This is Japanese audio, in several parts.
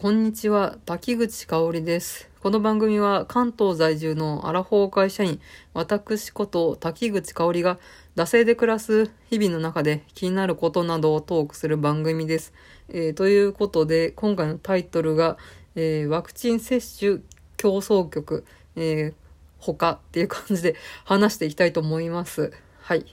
こんにちは、滝口香織です。この番組は関東在住のアラフォー会社員、私こと滝口香織が、惰性で暮らす日々の中で気になることなどをトークする番組です。えーということで、今回のタイトルが、えーワクチン接種競争局、えー他っていう感じで 話していきたいと思います。はい。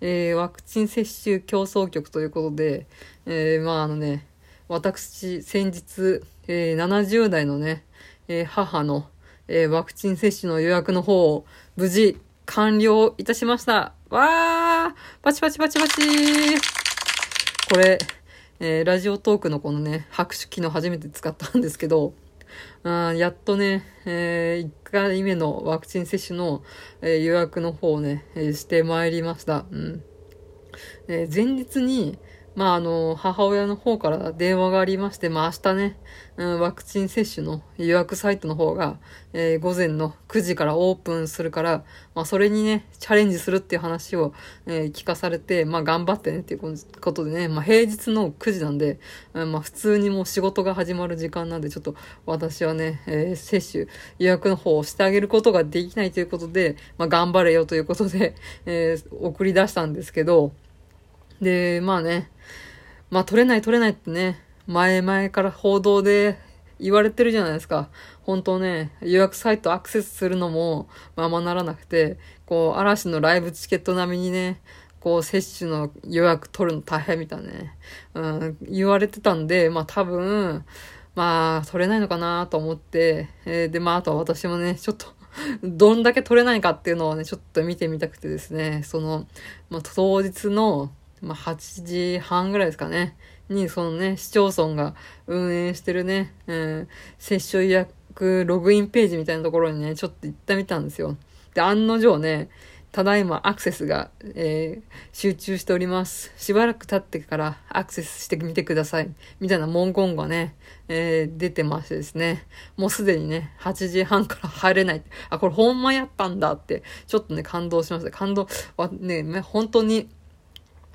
えーワクチン接種競争局ということで、えーまああのね、私、先日、えー70代のね、えー母の、えーワクチン接種の予約の方を無事完了いたしました。わーパチパチパチパチこれ、えーラジオトークのこのね、拍手機能初めて使ったんですけど、あやっとね、え1回目のワクチン接種の、えー予約の方をね、えーしてまいりました。うん。え前日に、まあ、あの、母親の方から電話がありまして、まあ、明日ね、うん、ワクチン接種の予約サイトの方が、えー午前の9時からオープンするから、まあ、それにね、チャレンジするっていう話を、えー聞かされて、まあ、頑張ってねっていうことでね、まあ、平日の9時なんで、うんまあ、普通にもう仕事が始まる時間なんで、ちょっと私はね、えー接種予約の方をしてあげることができないということで、まあ、頑張れよということで、えー送り出したんですけど、で、まあね、まあ取れない取れないってね、前々から報道で言われてるじゃないですか。本当ね、予約サイトアクセスするのもままならなくて、こう、嵐のライブチケット並みにね、こう、接種の予約取るの大変みたいなね、うん、言われてたんで、まあ多分、まあ、取れないのかなと思って、えーで、まあ、あとは私もね、ちょっと、どんだけ取れないかっていうのをね、ちょっと見てみたくてですね、その、まあ、当日の、まあ、8時半ぐらいですかね、に、そのね、市町村が運営してるね、うん、接種予約ログインページみたいなところにね、ちょっと行ってみたんですよ。で、案の定ね、ただいまアクセスが、えー集中しております。しばらく経ってからアクセスしてみてください。みたいな文言がね、えー出てましてですね。もうすでにね、8時半から入れない。あ、これほんまやったんだって、ちょっとね、感動しました。感動、はね、ね本当に、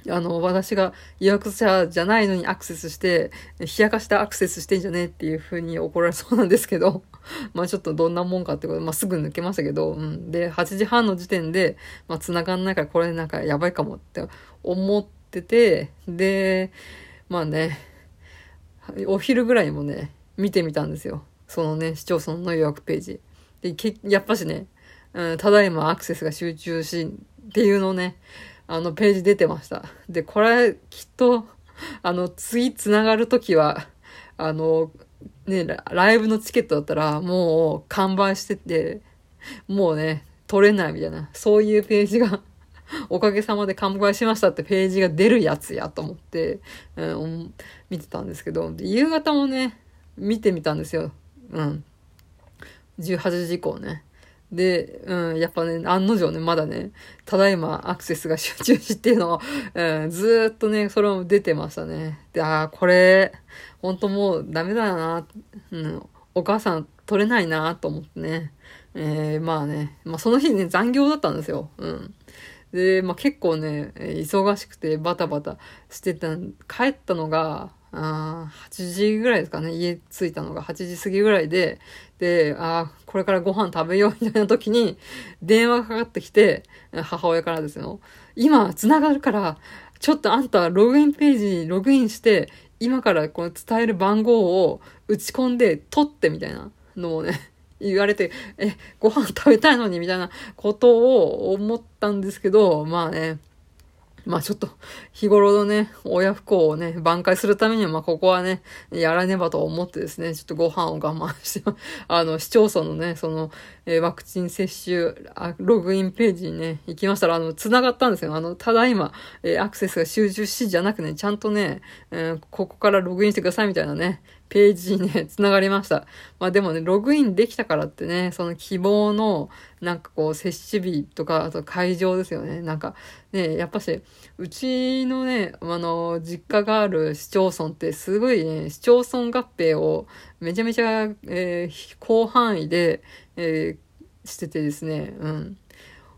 あの、私が予約者じゃないのにアクセスして、冷やかしてアクセスしてんじゃねえっていう風に怒られそうなんですけど、まあちょっとどんなもんかってこと、まあすぐ抜けましたけど、うん。で、8時半の時点で、まあ繋がんないからこれなんかやばいかもって思ってて、で、まあね、お昼ぐらいもね、見てみたんですよ。そのね、市町村の予約ページ。で、けやっぱしね、うん、ただいまアクセスが集中し、っていうのをね、あのページ出てました。で、これ、きっと、あの、次繋がるときは、あの、ね、ライブのチケットだったら、もう完売してて、もうね、取れないみたいな、そういうページが、おかげさまで完売しましたってページが出るやつやと思って、うん、見てたんですけど、夕方もね、見てみたんですよ。うん。18時以降ね。で、うん、やっぱね、案の定ね、まだね、ただいまアクセスが集中しっていうのを、うん、ずっとね、それも出てましたね。で、ああ、これ、ほんともうダメだな、うん、お母さん取れないなと思ってね。えー、まあね、まあその日ね、残業だったんですよ。うん。で、まあ結構ね、忙しくてバタバタしてたん、帰ったのが、あ8時ぐらいですかね、家着いたのが8時過ぎぐらいで、で、あーこれからご飯食べようみたいな時に、電話がかかってきて、母親からですよ。今、繋がるから、ちょっとあんたログインページにログインして、今からこの伝える番号を打ち込んで取ってみたいなのをね、言われて、え、ご飯食べたいのにみたいなことを思ったんですけど、まあね、まあちょっと日頃のね、親不幸をね、挽回するためには、まあここはね、やらねばと思ってですね、ちょっとご飯を我慢して、あの、市町村のね、その、えワクチン接種、ログインページにね、行きましたら、あの、繋がったんですよ。あの、ただいま、えアクセスが集中しじゃなくね、ちゃんとね、えーここからログインしてくださいみたいなね、ページにね、繋がりました。まあでもね、ログインできたからってね、その希望の、なんかこう、接種日とか、あと会場ですよね。なんか、ね、やっぱし、うちのね、あの、実家がある市町村ってすごいね、市町村合併をめちゃめちゃ、えー広範囲で、えーしててですね、うん。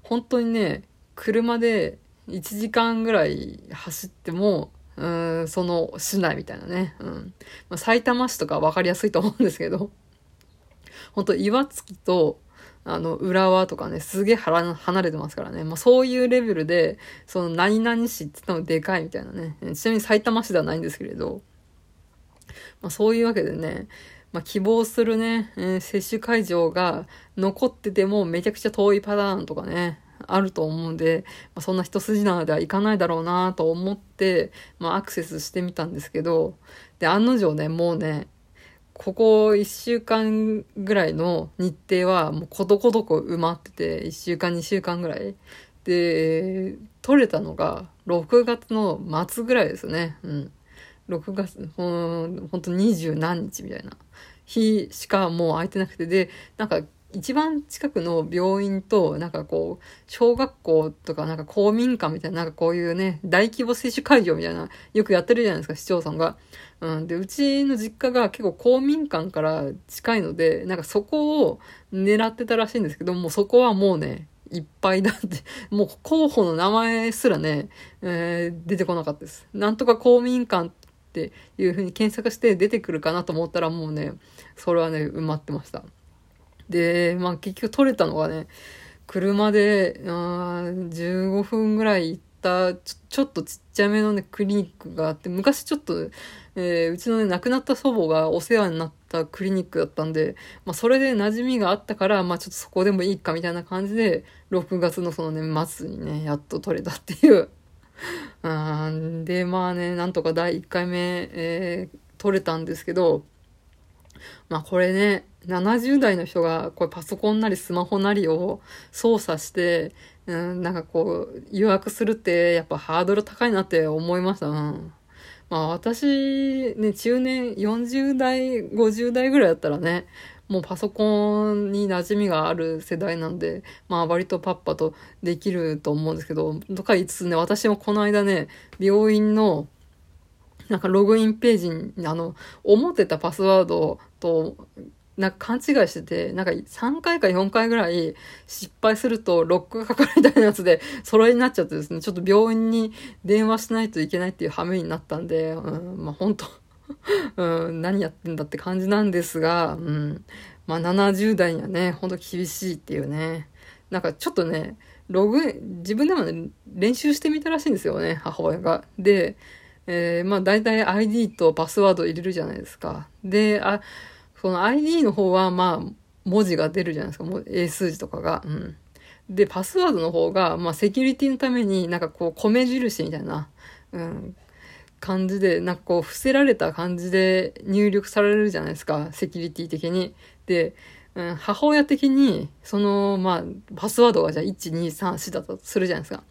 本当にね、車で1時間ぐらい走っても、うん、その市内みたいなね。うん。まあ、埼玉市とか分かりやすいと思うんですけど、本当岩槻と、あの、浦和とかね、すげえ離れてますからね。まあそういうレベルで、その何々市って言ったのでかいみたいなね。ちなみに埼玉市ではないんですけれど、まあそういうわけでね、まあ、希望するね、えー、接種会場が残っててもめちゃくちゃ遠いパターンとかね、あると思うんで、まあ、そんな一筋縄ではいかないだろうなと思って、まあ、アクセスしてみたんですけど、で、案の定ね、もうね、ここ1週間ぐらいの日程はもうことことこ埋まってて、1週間2週間ぐらい。で、取れたのが6月の末ぐらいですね。うん。6月、ほん、ほんと二十何日みたいな日しかもう空いてなくて、で、なんか一番近くの病院と、なんかこう、小学校とか、なんか公民館みたいな、なんかこういうね、大規模接種会場みたいな、よくやってるじゃないですか、市町村が。うん。で、うちの実家が結構公民館から近いので、なんかそこを狙ってたらしいんですけど、もうそこはもうね、いっぱいだって、もう候補の名前すらね、えー、出てこなかったです。なんとか公民館っていう風に検索して出てくるかなと思ったらもうね、それはね、埋まってました。で、まあ結局取れたのがね、車で、あ15分ぐらい行ったちょ、ちょっとちっちゃめのね、クリニックがあって、昔ちょっと、えー、うちのね、亡くなった祖母がお世話になったクリニックだったんで、まあそれで馴染みがあったから、まあちょっとそこでもいいかみたいな感じで、6月のそのね、末にね、やっと取れたっていう。うん、で、まあね、なんとか第1回目、えー、取れたんですけど、まあこれね、70代の人がこれパソコンなりスマホなりを操作して、うん、なんかこう予約するってやっぱハードル高いなって思いました。うん、まあ私ね、中年40代、50代ぐらいだったらね、もうパソコンに馴染みがある世代なんで、まあ割とパッパとできると思うんですけど、とか言いつつね、私もこの間ね、病院のなんかログインページに、あの、思ってたパスワードと、なんか勘違いしてて、なんか3回か4回ぐらい失敗するとロックがかかるみたいなやつで 揃いになっちゃってですね、ちょっと病院に電話しないといけないっていう羽目になったんで、うん、まあ本当 うん、何やってんだって感じなんですが、うん。まあ70代にはね、ほんと厳しいっていうね。なんかちょっとね、ログイン、自分でもね、練習してみたらしいんですよね、母親が。で、えー、まあ大体 ID とパスワード入れるじゃないですか。で、あ、その ID の方はまあ文字が出るじゃないですか。もう英数字とかが。うん。で、パスワードの方が、まあセキュリティのためになんかこう米印みたいな、うん、感じで、なんかこう、伏せられた感じで入力されるじゃないですか、セキュリティ的に。で、うん、母親的に、その、まあ、パスワードがじゃあ1234だとするじゃないですか。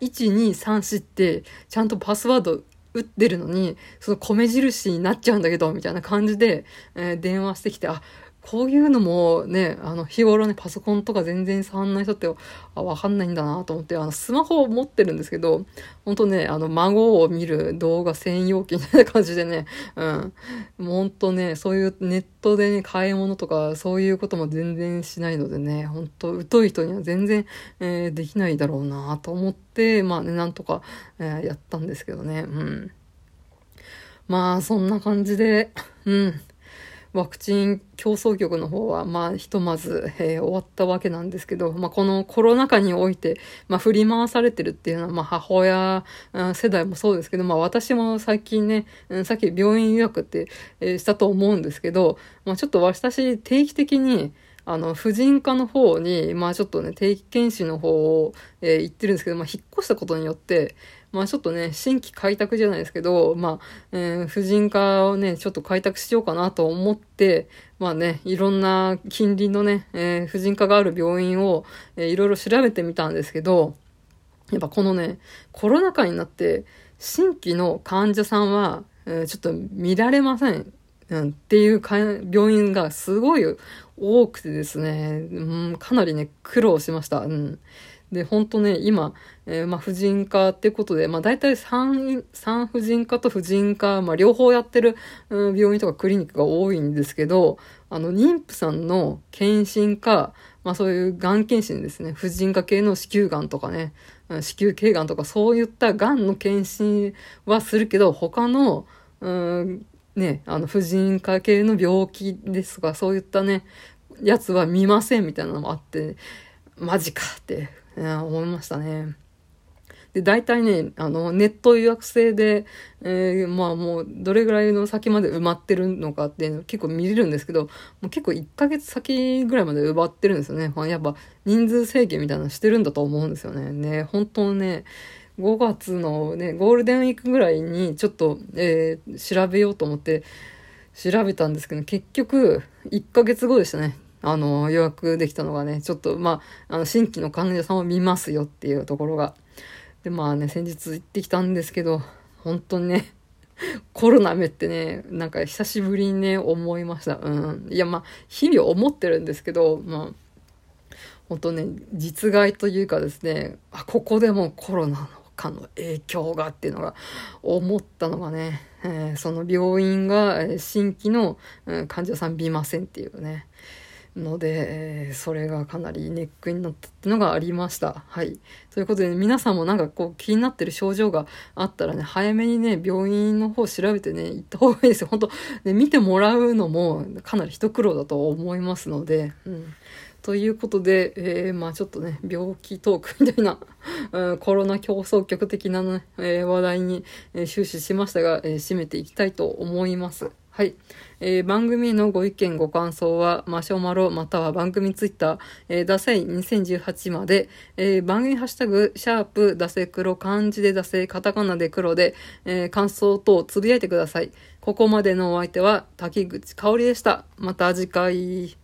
1234って、ちゃんとパスワード打ってるのに、その米印になっちゃうんだけど、みたいな感じで、えー、電話してきて、あ、こういうのもね、あの、日頃ね、パソコンとか全然触んない人って、あ、わかんないんだなと思って、あの、スマホを持ってるんですけど、ほんとね、あの、孫を見る動画専用機みたいな感じでね、うん。もうほんとね、そういうネットでね、買い物とか、そういうことも全然しないのでね、ほんと、疎い人には全然、えー、できないだろうなと思って、まあね、なんとか、えー、やったんですけどね、うん。まあ、そんな感じで、うん。ワクチン競争局の方は、まあ、ひとまず、えー、終わったわけなんですけど、まあ、このコロナ禍において、まあ、振り回されてるっていうのは、まあ、母親世代もそうですけど、まあ、私も最近ね、さっき病院予約って、えー、したと思うんですけど、まあ、ちょっと私、定期的に、あの、婦人科の方に、まあちょっとね、定期検診の方を、えー、行ってるんですけど、まあ引っ越したことによって、まあちょっとね、新規開拓じゃないですけど、まあ、えー、婦人科をね、ちょっと開拓しようかなと思って、まあね、いろんな近隣のね、えー、婦人科がある病院を、えー、いろいろ調べてみたんですけど、やっぱこのね、コロナ禍になって、新規の患者さんは、えー、ちょっと見られません。うん、っていう病院がすごい多くてですね、うん、かなりね、苦労しました。うん。で、本当ね、今、えー、まあ、婦人科ってことで、まあ、大体産、産婦人科と婦人科、まあ、両方やってる、うん、病院とかクリニックが多いんですけど、あの、妊婦さんの検診か、まあ、そういうがん検診ですね。婦人科系の子宮がんとかね、子宮頸がんとかそういったがんの検診はするけど、他の、うん、ね、あの、婦人科系の病気ですとか、そういったね、やつは見ませんみたいなのもあって、マジかって、思いましたね。で、大体ね、あの、ネット予約制で、えー、まあもう、どれぐらいの先まで埋まってるのかっていうの結構見れるんですけど、もう結構1ヶ月先ぐらいまで埋まってるんですよね。まあ、やっぱ人数制限みたいなのしてるんだと思うんですよね。ね、本当ね、5月のね、ゴールデンウィークぐらいにちょっと、えー、調べようと思って調べたんですけど、結局、1ヶ月後でしたね。あの、予約できたのがね、ちょっと、まあ、あの、新規の患者さんを見ますよっていうところが。で、まあね、先日行ってきたんですけど、本当にね、コロナ目ってね、なんか久しぶりにね、思いました。うん。いや、まあ、日々思ってるんですけど、まあ、本当ね、実害というかですね、あ、ここでもコロナのかの影響がっていうのが思ったのがね、えー、その病院が新規の患者さん見ませんっていうね、ので、それがかなりネックになったってのがありました。はい。ということで、ね、皆さんもなんかこう気になってる症状があったらね、早めにね、病院の方調べてね、行った方がいいですよ。本当ね、見てもらうのもかなり一苦労だと思いますので、うん。ということで、えー、まあちょっとね、病気トークみたいな、うん、コロナ競争局的なね、えー、話題に、えー、終始しましたが、えー、締めていきたいと思います。はい。えー、番組のご意見、ご感想は、マシュマロ、または番組ツイッター、えー、ダセイ2018まで、えー、番組ハッシュタグ、シャープ、ダセ黒、漢字でダセ、カタカナで黒で、えー、感想等つぶやいてください。ここまでのお相手は、滝口香織でした。また次回。